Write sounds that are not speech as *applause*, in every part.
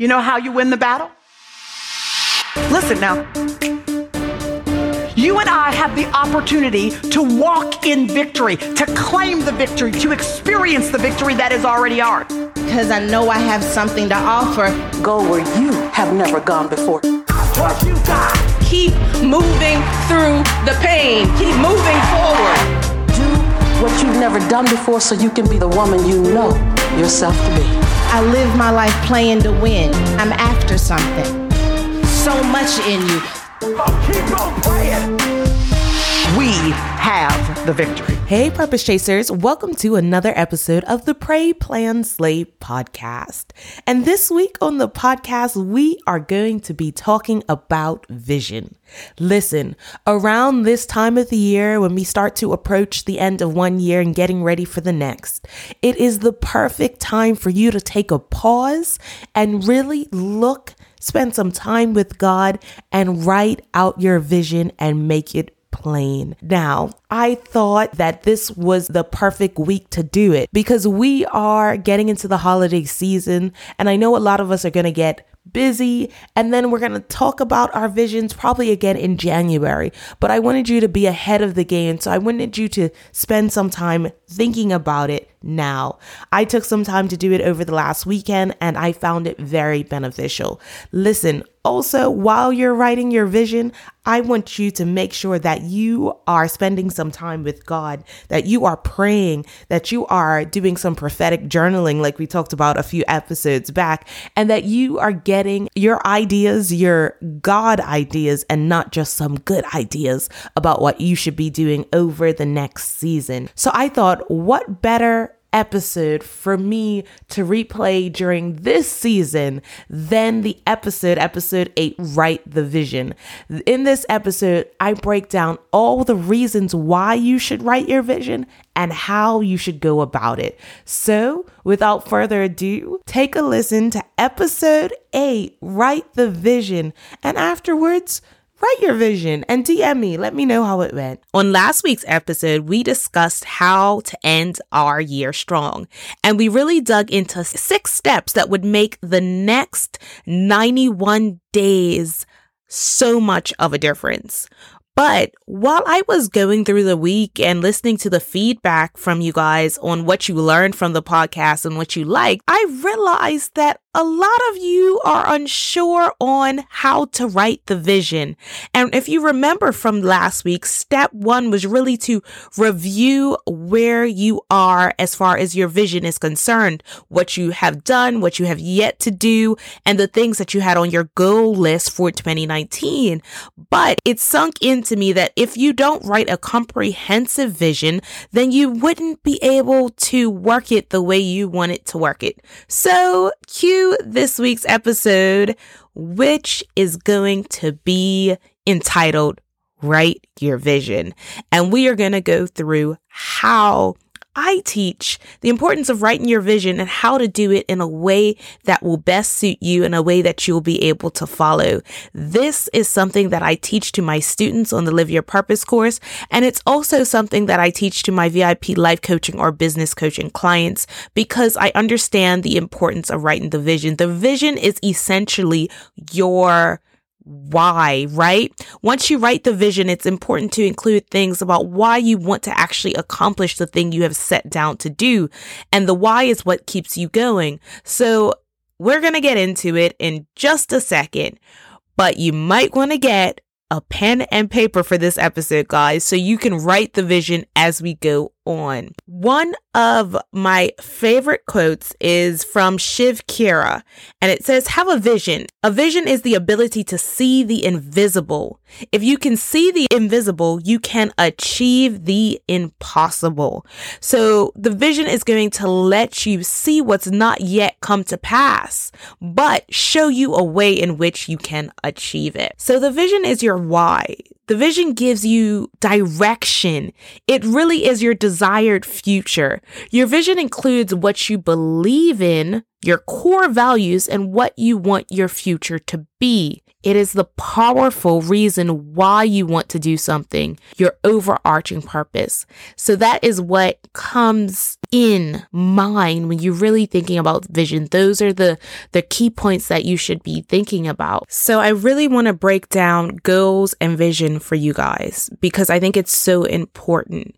You know how you win the battle? Listen now. You and I have the opportunity to walk in victory, to claim the victory, to experience the victory that is already ours. Because I know I have something to offer. Go where you have never gone before. What you got? Keep moving through the pain. Keep moving forward. Do what you've never done before so you can be the woman you know yourself to be. I live my life playing to win. I'm after something. So much in you. Keep on playing. We have the victory. Hey, Purpose Chasers, welcome to another episode of the Pray, Plan, Slay podcast. And this week on the podcast, we are going to be talking about vision. Listen, around this time of the year, when we start to approach the end of one year and getting ready for the next, it is the perfect time for you to take a pause and really look, spend some time with God, and write out your vision and make it plain. Now, I thought that this was the perfect week to do it because we are getting into the holiday season, and I know a lot of us are going to get busy and then we're going to talk about our visions probably again in January. But I wanted you to be ahead of the game, so I wanted you to spend some time thinking about it now. I took some time to do it over the last weekend and I found it very beneficial. Listen, also, while you're writing your vision, I want you to make sure that you are spending some time with God, that you are praying, that you are doing some prophetic journaling, like we talked about a few episodes back, and that you are getting your ideas, your God ideas, and not just some good ideas about what you should be doing over the next season. So I thought, what better episode for me to replay during this season than the episode, episode eight, Write the Vision. In this episode, I break down all the reasons why you should write your vision and how you should go about it. So, without further ado, take a listen to episode eight, Write the Vision, and afterwards, Write your vision and DM me. Let me know how it went. On last week's episode, we discussed how to end our year strong. And we really dug into six steps that would make the next 91 days so much of a difference. But while I was going through the week and listening to the feedback from you guys on what you learned from the podcast and what you liked, I realized that a lot of you are unsure on how to write the vision. And if you remember from last week, step one was really to review where you are as far as your vision is concerned, what you have done, what you have yet to do, and the things that you had on your goal list for 2019. But it sunk into me that if you don't write a comprehensive vision, then you wouldn't be able to work it the way you want it to work it. So cue this week's episode, which is going to be entitled Write Your Vision. And we are going to go through how I teach the importance of writing your vision and how to do it in a way that will best suit you in a way that you'll be able to follow. This is something that I teach to my students on the Live Your Purpose course. And it's also something that I teach to my VIP life coaching or business coaching clients because I understand the importance of writing the vision. The vision is essentially your why, right? Once you write the vision, it's important to include things about why you want to actually accomplish the thing you have set down to do. And the why is what keeps you going. So we're going to get into it in just a second, but you might want to get a pen and paper for this episode, guys, so you can write the vision as we go on. One of my favorite quotes is from Shiv Khera, and it says, Have a vision. A vision is the ability to see the invisible. If you can see the invisible, you can achieve the impossible. So the vision is going to let you see what's not yet come to pass, but show you a way in which you can achieve it. So the vision is your why. The vision gives you direction. It really is your desired future. Your vision includes what you believe in, your core values, and what you want your future to be. It is the powerful reason why you want to do something, your overarching purpose. So that is what comes in mind when you're really thinking about vision. Those are the, the key points that you should be thinking about. So I really want to break down goals and vision for you guys because I think it's so important.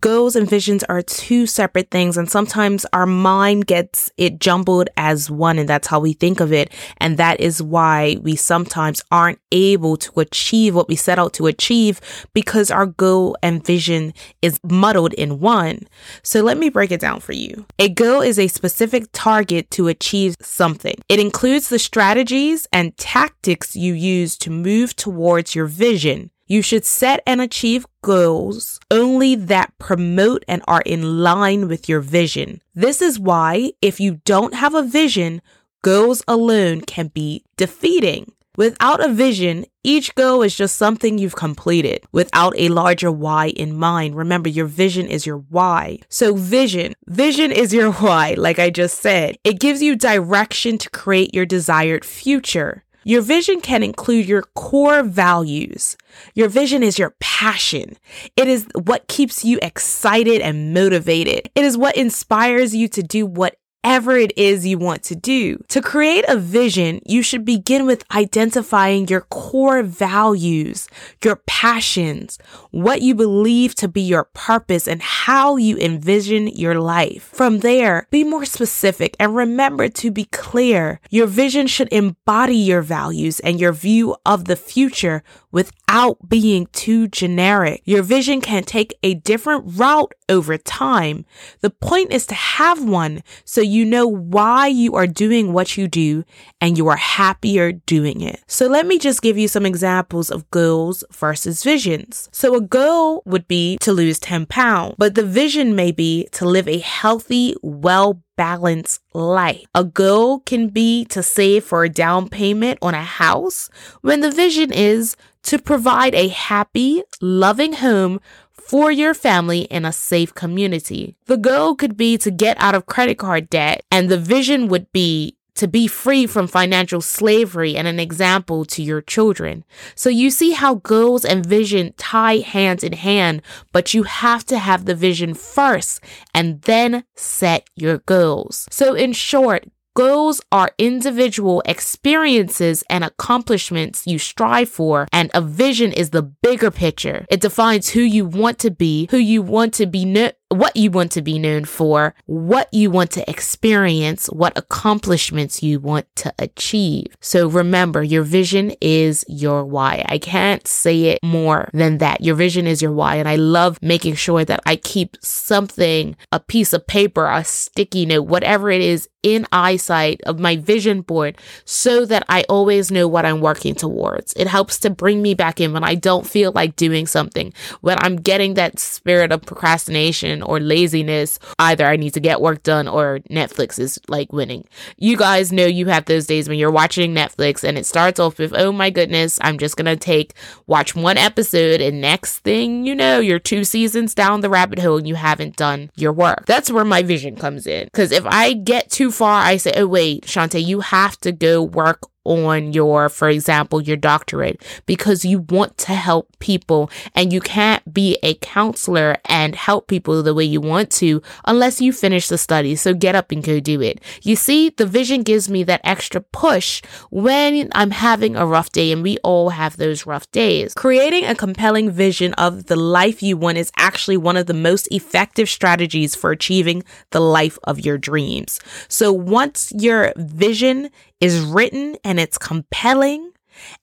Goals and visions are two separate things and sometimes our mind gets it jumbled as one and that's how we think of it. And that is why we sometimes aren't able to achieve what we set out to achieve because our goal and vision is muddled in one. So let me break it down for you. A goal is a specific target to achieve something. It includes the strategies and tactics you use to move towards your vision. You should set and achieve goals only that promote and are in line with your vision. This is why, if you don't have a vision, goals alone can be defeating. Without a vision, each goal is just something you've completed without a larger why in mind. Remember, your vision is your why. So vision, vision is your *laughs* why, like I just said. It gives you direction to create your desired future. Your vision can include your core values. Your vision is your passion. It is what keeps you excited and motivated. It is what inspires you to do what whatever it is you want to do. To create a vision, you should begin with identifying your core values, your passions, what you believe to be your purpose, and how you envision your life. From there, be more specific and remember to be clear. Your vision should embody your values and your view of the future without being too generic. Your vision can take a different route over time. The point is to have one so you know why you are doing what you do and you are happier doing it. So let me just give you some examples of goals versus visions. So a goal would be to lose 10 pounds, but the vision may be to live a healthy, well balanced life. A goal can be to save for a down payment on a house when the vision is to provide a happy, loving home for your family in a safe community. The goal could be to get out of credit card debt, and the vision would be to be free from financial slavery and an example to your children. So you see how goals and vision tie hand in hand, but you have to have the vision first and then set your goals. So in short, Goals are individual experiences and accomplishments you strive for, and a vision is the bigger picture. It defines who you want to be, who you want to be, no- what you want to be known for, what you want to experience, what accomplishments you want to achieve. So remember, your vision is your why. I can't say it more than that. Your vision is your why. And I love making sure that I keep something, a piece of paper, a sticky note, whatever it is in eyesight of my vision board so that I always know what I'm working towards. It helps to bring me back in when I don't feel like doing something, when I'm getting that spirit of procrastination or laziness. Either I need to get work done or Netflix is like winning. You guys know you have those days when you're watching Netflix and it starts off with, oh my goodness, I'm just going to take, watch one episode, and next thing you know, you're two seasons down the rabbit hole and you haven't done your work. That's where my vision comes in. Because if I get too far, I say, oh wait, Shante, you have to go work on your, for example, your doctorate because you want to help people and you can't be a counselor and help people the way you want to unless you finish the study. So get up and go do it. You see, the vision gives me that extra push when I'm having a rough day and we all have those rough days. Creating a compelling vision of the life you want is actually one of the most effective strategies for achieving the life of your dreams. So once your vision is written and it's compelling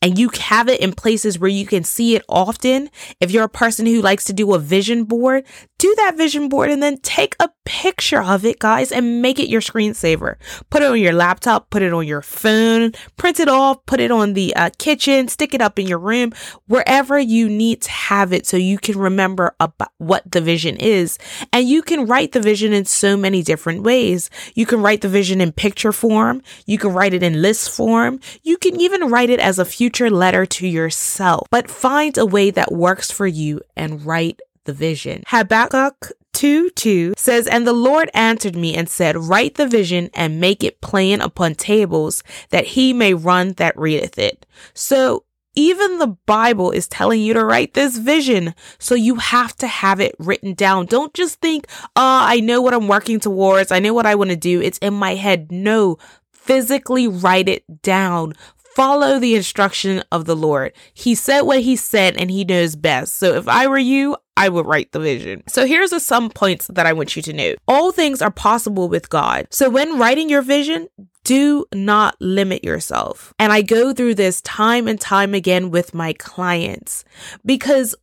and you have it in places where you can see it often, if you're a person who likes to do a vision board, do that vision board and then take a picture of it, guys, and make it your screensaver. Put it on your laptop, put it on your phone, print it off, put it on the uh, kitchen, stick it up in your room, wherever you need to have it so you can remember about what the vision is. And you can write the vision in so many different ways. You can write the vision in picture form. You can write it in list form. You can even write it as a future letter to yourself, but find a way that works for you and write the vision. Habakkuk 2 2 says, And the Lord answered me and said, Write the vision and make it plain upon tables, that he may run that readeth it. So Even the Bible is telling you to write this vision. So you have to have it written down. Don't just think, oh, I know what I'm working towards. I know what I want to do. It's in my head. No, physically write it down. Follow the instruction of the Lord. He said what he said and he knows best. So if I were you, I would write the vision. So here's a, some points that I want you to know. All things are possible with God. So when writing your vision, do not limit yourself. And I go through this time and time again with my clients because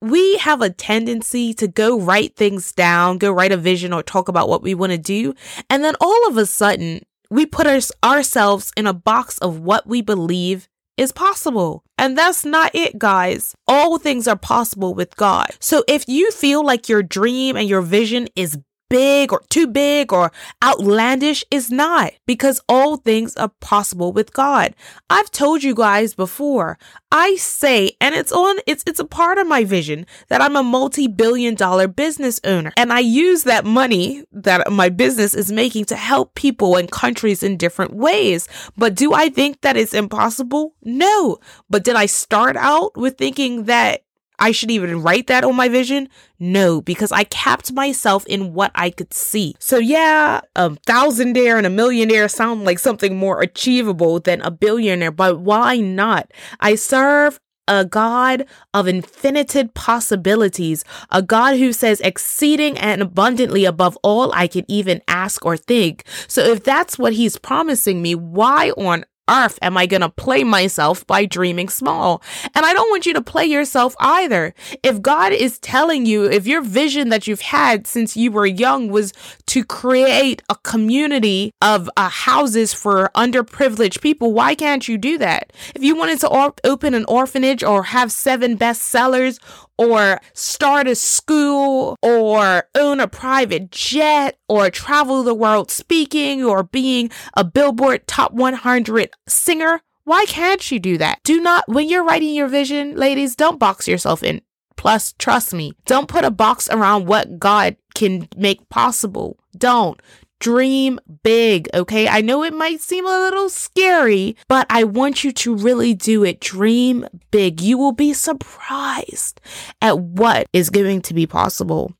we have a tendency to go write things down, go write a vision or talk about what we want to do. And then all of a sudden, we put our, ourselves in a box of what we believe is possible. And that's not it, guys. All things are possible with God. So if you feel like your dream and your vision is big or too big or outlandish is not because all things are possible with God. I've told you guys before. I say and it's on it's it's a part of my vision that I'm a multi-billion dollar business owner and I use that money that my business is making to help people and countries in different ways. But do I think that it's impossible? No. But did I start out with thinking that I should even write that on my vision? No, because I capped myself in what I could see. So yeah, a thousandaire and a millionaire sound like something more achievable than a billionaire, but why not? I serve a God of infinited possibilities, a God who says exceeding and abundantly above all I can even ask or think. So if that's what he's promising me, why on earth am I going to play myself by dreaming small? And I don't want you to play yourself either. If God is telling you, if your vision that you've had since you were young was to create a community of uh, houses for underprivileged people, why can't you do that? If you wanted to or- open an orphanage or have seven bestsellers or start a school or own a private jet or travel the world speaking or being a Billboard top 100 singer. Why can't you do that? Do not, when you're writing your vision, ladies, don't box yourself in. Plus, trust me, don't put a box around what God can make possible. Don't. Dream big, okay? I know it might seem a little scary, but I want you to really do it. Dream big. You will be surprised at what is going to be possible.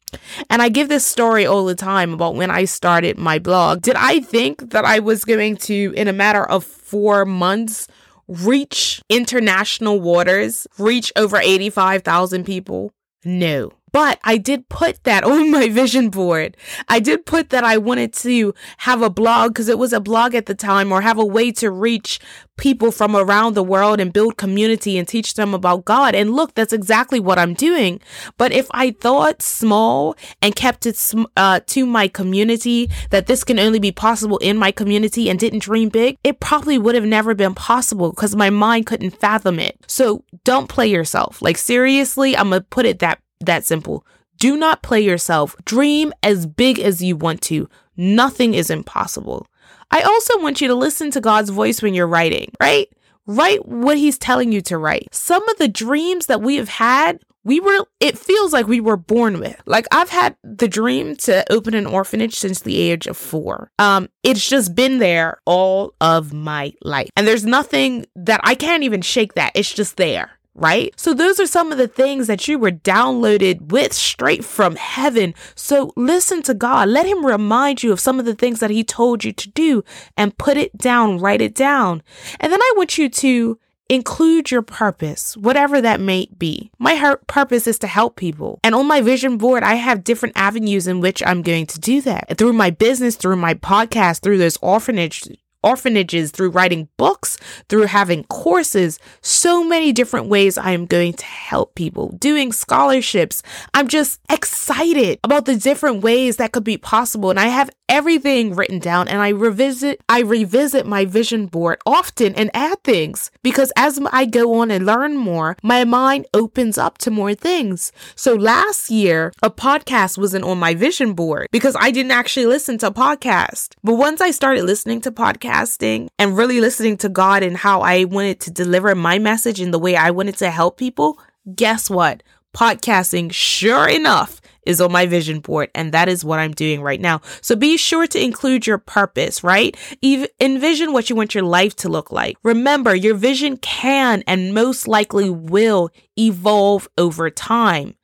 And I give this story all the time about when I started my blog. Did I think that I was going to, in a matter of four months, reach international waters, reach over 85,000 people? No. But I did put that *laughs* on my vision board. I did put that I wanted to have a blog because it was a blog at the time or have a way to reach people from around the world and build community and teach them about God. And look, that's exactly what I'm doing. But if I thought small and kept it uh, to my community, that this can only be possible in my community and didn't dream big, it probably would have never been possible because my mind couldn't fathom it. So don't play yourself. Like seriously, I'm going to put it that that simple. Do not play yourself. Dream as big as you want to. Nothing is impossible. I also want you to listen to God's voice when you're writing, right? Write what He's telling you to write. Some of the dreams that we have had, we were, it feels like we were born with. Like I've had the dream to open an orphanage since the age of four. Um, it's just been there all of my life. And there's nothing that I can't even shake that. It's just there right? So those are some of the things that you were downloaded with straight from heaven. So listen to God. Let him remind you of some of the things that he told you to do and put it down, write it down. And then I want you to include your purpose, whatever that may be. My purpose is to help people. And on my vision board, I have different avenues in which I'm going to do that. Through my business, through my podcast, through this orphanage orphanages, through writing books, through having courses, so many different ways I am going to help people, doing scholarships. I'm just excited about the different ways that could be possible. And I have everything written down and I revisit I revisit my vision board often and add things because as I go on and learn more, my mind opens up to more things. So last year, a podcast wasn't on my vision board because I didn't actually listen to podcast. But once I started listening to podcasting and really listening to God and how I wanted to deliver my message and the way I wanted to help people, guess what? Podcasting, sure enough, is on my vision board, and that is what I'm doing right now. So be sure to include your purpose, right? Ev- envision what you want your life to look like. Remember, your vision can and most likely will evolve over time.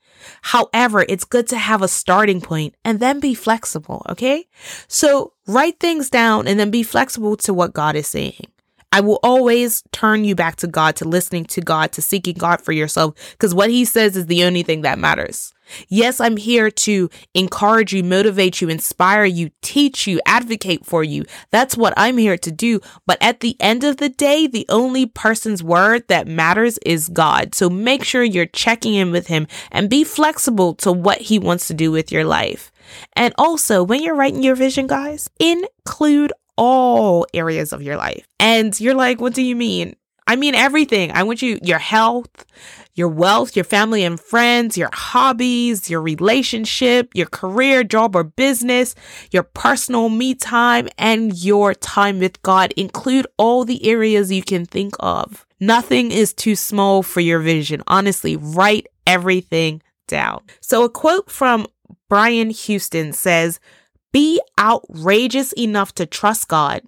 However, it's good to have a starting point and then be flexible, okay? So write things down and then be flexible to what God is saying. I will always turn you back to God, to listening to God, to seeking God for yourself, because what He says is the only thing that matters. Yes, I'm here to encourage you, motivate you, inspire you, teach you, advocate for you. That's what I'm here to do. But at the end of the day, the only person's word that matters is God. So make sure you're checking in with Him and be flexible to what He wants to do with your life. And also, when you're writing your vision, guys, include all areas of your life. And you're like, what do you mean? I mean everything. I want you, your health, your wealth, your family and friends, your hobbies, your relationship, your career, job, or business, your personal me time, and your time with God. Include all the areas you can think of. Nothing is too small for your vision. Honestly, write everything down. So, a quote from Brian Houston says, be outrageous enough to trust God.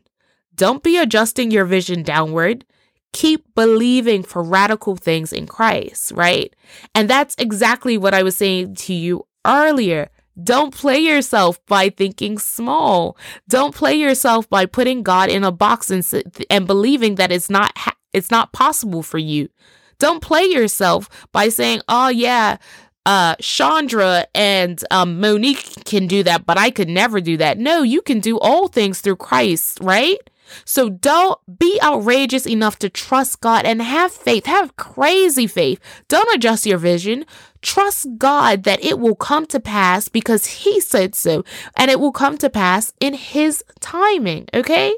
Don't be adjusting your vision downward. Keep believing for radical things in Christ, right? And that's exactly what I was saying to you earlier. Don't play yourself by thinking small. Don't play yourself by putting God in a box and, and believing that it's not ha- it's not possible for you. Don't play yourself by saying, "Oh yeah, uh Chandra and um Monique can do that, but I could never do that. No, you can do all things through Christ, right? So don't be outrageous enough to trust God and have faith. Have crazy faith. Don't adjust your vision. Trust God that it will come to pass because He said so, and it will come to pass in His timing. Okay?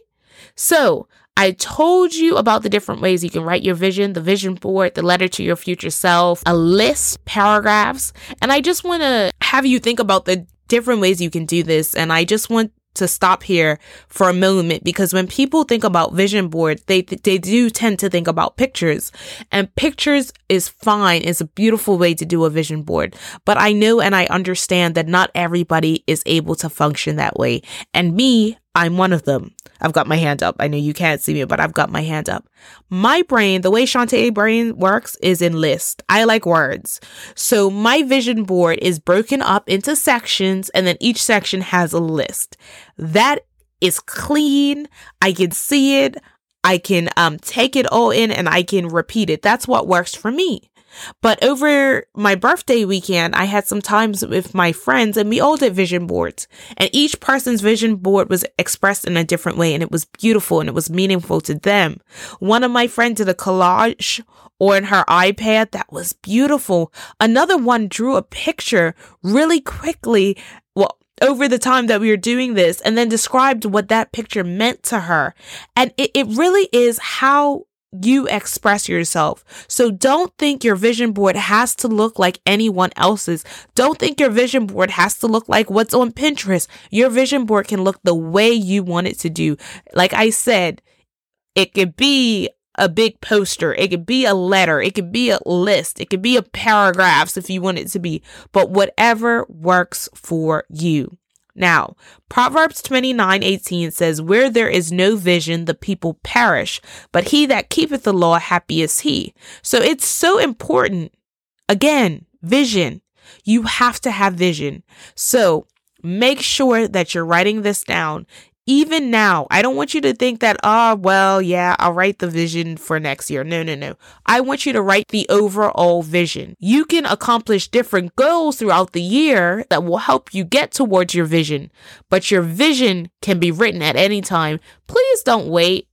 So I told you about the different ways you can write your vision, the vision board, the letter to your future self, a list, paragraphs. And I just want to have you think about the different ways you can do this. And I just want to stop here for a moment because when people think about vision board, they they do tend to think about pictures. And pictures is fine. It's a beautiful way to do a vision board. But I know and I understand that not everybody is able to function that way. And me, I'm one of them. I've got my hand up. I know you can't see me, but I've got my hand up. My brain, the way Shantae brain works is in list. I like words. So my vision board is broken up into sections and then each section has a list. That is clean. I can see it. I can um, take it all in and I can repeat it. That's what works for me. But over my birthday weekend, I had some times with my friends and we all did vision boards. And each person's vision board was expressed in a different way and it was beautiful and it was meaningful to them. One of my friends did a collage or in her iPad that was beautiful. Another one drew a picture really quickly. Well, over the time that we were doing this and then described what that picture meant to her. And it, it really is how you express yourself. So don't think your vision board has to look like anyone else's. Don't think your vision board has to look like what's on Pinterest. Your vision board can look the way you want it to do. Like I said, it could be a big poster. It could be a letter. It could be a list. It could be a paragraphs if you want it to be, but whatever works for you. Now, Proverbs 29 18 says, Where there is no vision, the people perish, but he that keepeth the law, happy is he. So it's so important. Again, vision. You have to have vision. So make sure that you're writing this down even now, I don't want you to think that, oh, well, yeah, I'll write the vision for next year. No, no, no. I want you to write the overall vision. You can accomplish different goals throughout the year that will help you get towards your vision, but your vision can be written at any time. Please don't wait.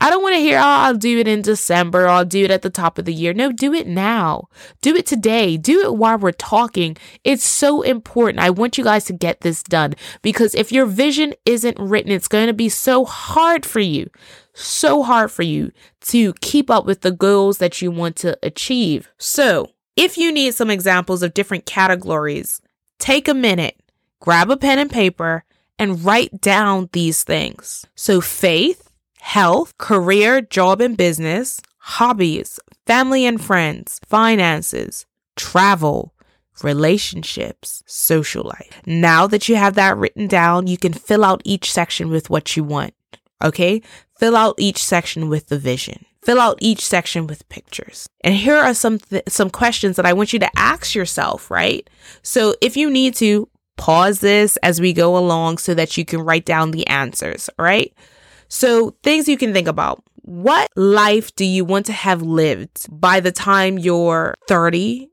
I don't want to hear, oh, I'll do it in December I'll do it at the top of the year. No, do it now. Do it today. Do it while we're talking. It's so important. I want you guys to get this done because if your vision isn't written, it's going to be so hard for you, so hard for you to keep up with the goals that you want to achieve. So, if you need some examples of different categories, take a minute, grab a pen and paper, and write down these things. So, faith, health, career, job and business, hobbies, family and friends, finances, travel, relationships, social life. Now that you have that written down, you can fill out each section with what you want. Okay? Fill out each section with the vision. Fill out each section with pictures. And here are some th- some questions that I want you to ask yourself, right? So if you need to pause this as we go along so that you can write down the answers, right? So things you can think about. What life do you want to have lived by the time you're 30,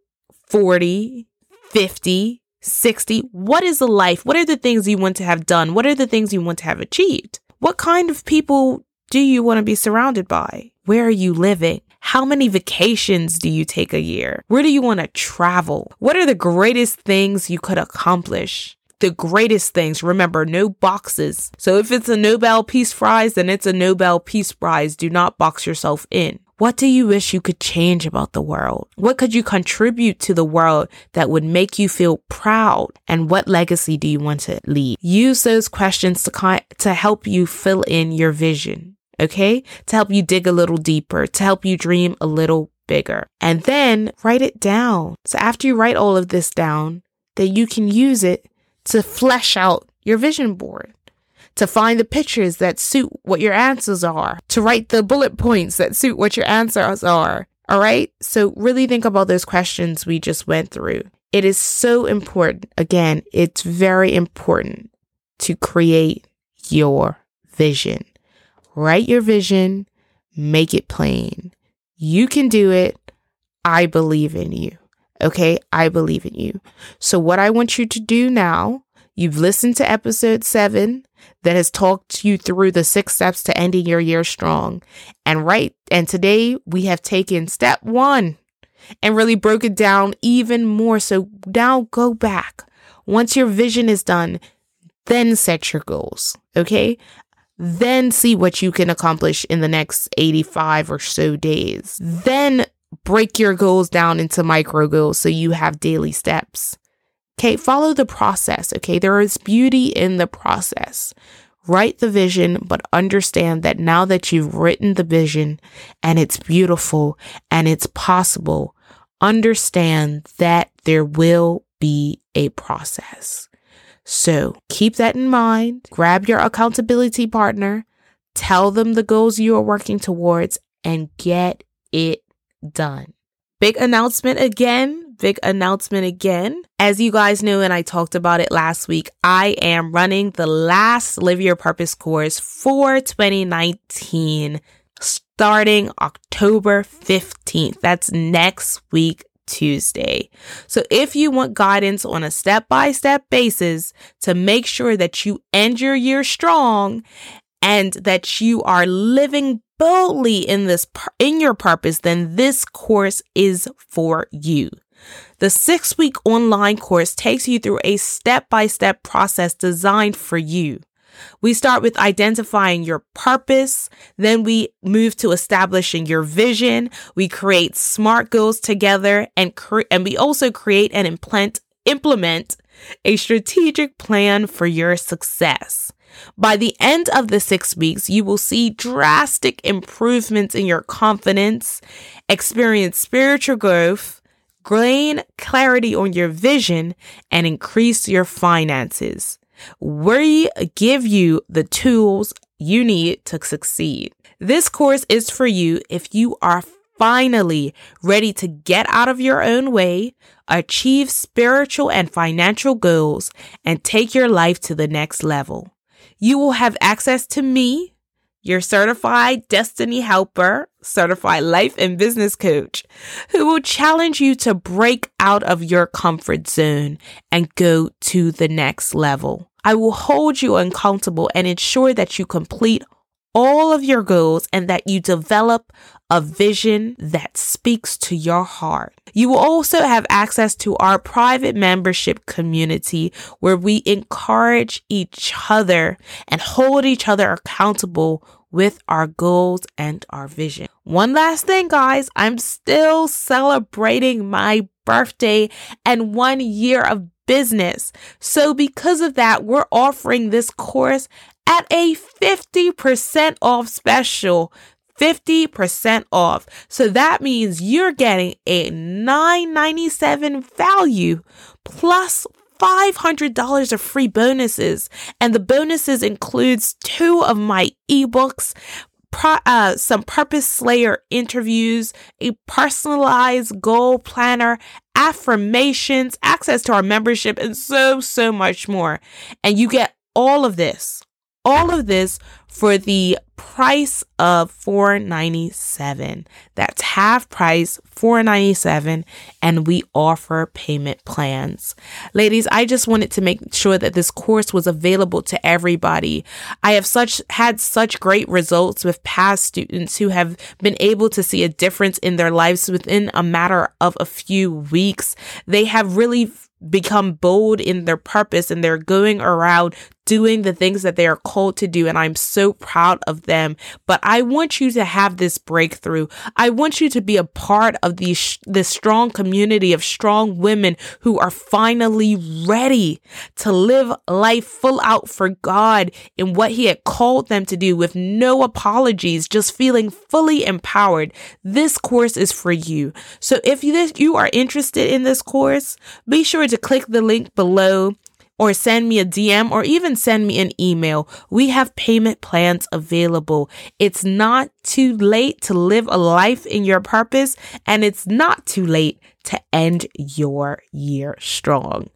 40, 50, 60? What is the life? What are the things you want to have done? What are the things you want to have achieved? What kind of people do you want to be surrounded by? Where are you living? How many vacations do you take a year? Where do you want to travel? What are the greatest things you could accomplish? The greatest things. Remember, no boxes. So if it's a Nobel Peace Prize, then it's a Nobel Peace Prize. Do not box yourself in. What do you wish you could change about the world? What could you contribute to the world that would make you feel proud? And what legacy do you want to leave? Use those questions to, to help you fill in your vision okay? To help you dig a little deeper, to help you dream a little bigger. And then write it down. So after you write all of this down, then you can use it to flesh out your vision board. To find the pictures that suit what your answers are, to write the bullet points that suit what your answers are. All right. So, really think about those questions we just went through. It is so important. Again, it's very important to create your vision. Write your vision, make it plain. You can do it. I believe in you. Okay, I believe in you. So, what I want you to do now, you've listened to episode seven that has talked you through the six steps to ending your year strong. And right, and today we have taken step one and really broke it down even more. So, now go back. Once your vision is done, then set your goals. Okay. Then see what you can accomplish in the next 85 or so days. Then break your goals down into micro goals so you have daily steps. Okay, follow the process. Okay, there is beauty in the process. Write the vision, but understand that now that you've written the vision and it's beautiful and it's possible, understand that there will be a process. So keep that in mind. Grab your accountability partner, tell them the goals you are working towards, and get it done. Big announcement again. Big announcement again. As you guys know, and I talked about it last week, I am running the last Live Your Purpose course for 2019 starting October 15th. That's next week, Tuesday. So if you want guidance on a step by step basis to make sure that you end your year strong and that you are living boldly in this in your purpose, then this course is for you. The six week online course takes you through a step by step process designed for you. We start with identifying your purpose. Then we move to establishing your vision. We create smart goals together and, cre- and we also create and implement, implement a strategic plan for your success. By the end of the six weeks, you will see drastic improvements in your confidence, experience spiritual growth, gain clarity on your vision, and increase your finances. We give you the tools you need to succeed. This course is for you if you are finally ready to get out of your own way, achieve spiritual and financial goals, and take your life to the next level. You will have access to me, your certified destiny helper, certified life and business coach, who will challenge you to break out of your comfort zone and go to the next level. I will hold you accountable and ensure that you complete all of your goals and that you develop a vision that speaks to your heart. You will also have access to our private membership community where we encourage each other and hold each other accountable with our goals and our vision. One last thing, guys, I'm still celebrating my birthday and one year of business. So, because of that, we're offering this course at a 50% off special. 50% off. So that means you're getting a $9.97 value plus $500 of free bonuses. And the bonuses includes two of my ebooks, Pro, uh, some Purpose Slayer interviews, a personalized goal planner, affirmations, access to our membership, and so, so much more. And you get all of this, all of this for the price of 497 that's half price 497 and we offer payment plans. Ladies i just wanted to make sure that this course was available to everybody. I have such had such great results with past students who have been able to see a difference in their lives within a matter of a few weeks. They have really become bold in their purpose and they're going around doing the things that they are called to do. And I'm so proud of them. But I want you to have this breakthrough. I want you to be a part of the, this strong community of strong women who are finally ready to live life full out for God in what He had called them to do with no apologies, just feeling fully empowered. This course is for you. So if you are interested in this course, be sure to click the link below or send me a DM or even send me an email. We have payment plans available. It's not too late to live a life in your purpose, and it's not too late to end your year strong.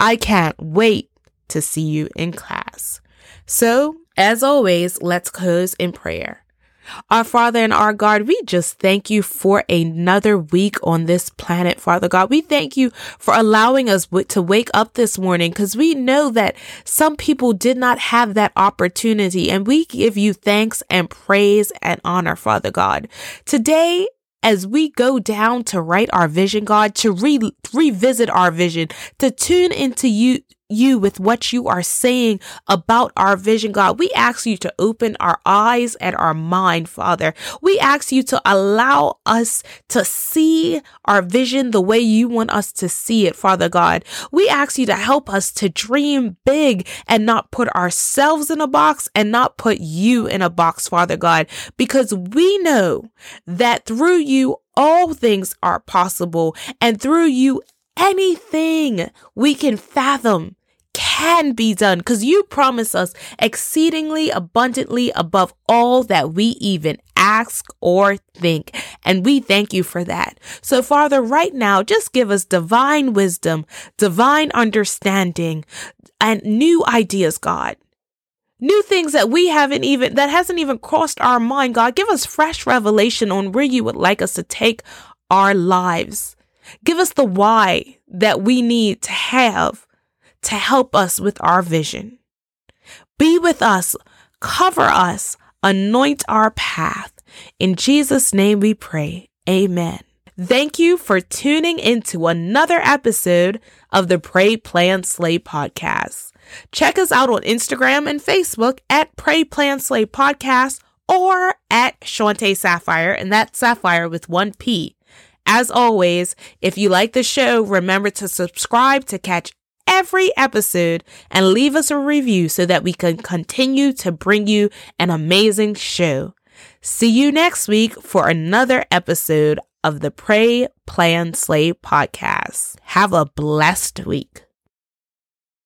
I can't wait to see you in class. So, as always, let's close in prayer. Our Father and our God, we just thank you for another week on this planet, Father God. We thank you for allowing us to wake up this morning because we know that some people did not have that opportunity. And we give you thanks and praise and honor, Father God. Today, as we go down to write our vision, God, to re- revisit our vision, to tune into you, you with what you are saying about our vision, God. We ask you to open our eyes and our mind, Father. We ask you to allow us to see our vision the way you want us to see it, Father God. We ask you to help us to dream big and not put ourselves in a box and not put you in a box, Father God, because we know that through you, all things are possible and through you, anything we can fathom can be done because you promise us exceedingly abundantly above all that we even ask or think. And we thank you for that. So, Father, right now, just give us divine wisdom, divine understanding, and new ideas, God new things that we haven't even that hasn't even crossed our mind god give us fresh revelation on where you would like us to take our lives give us the why that we need to have to help us with our vision. Be with us, cover us, anoint our path. In Jesus' name we pray. Amen. Thank you for tuning into another episode of the Pray Plan Slay podcast. Check us out on Instagram and Facebook at Pray Plan Slay podcast or at Shante Saphire, and that's Saphire with one P. As always, if you like the show, remember to subscribe to catch every episode and leave us a review so that we can continue to bring you an amazing show. See you next week for another episode of the Pray, Plan, Slay podcast. Have a blessed week.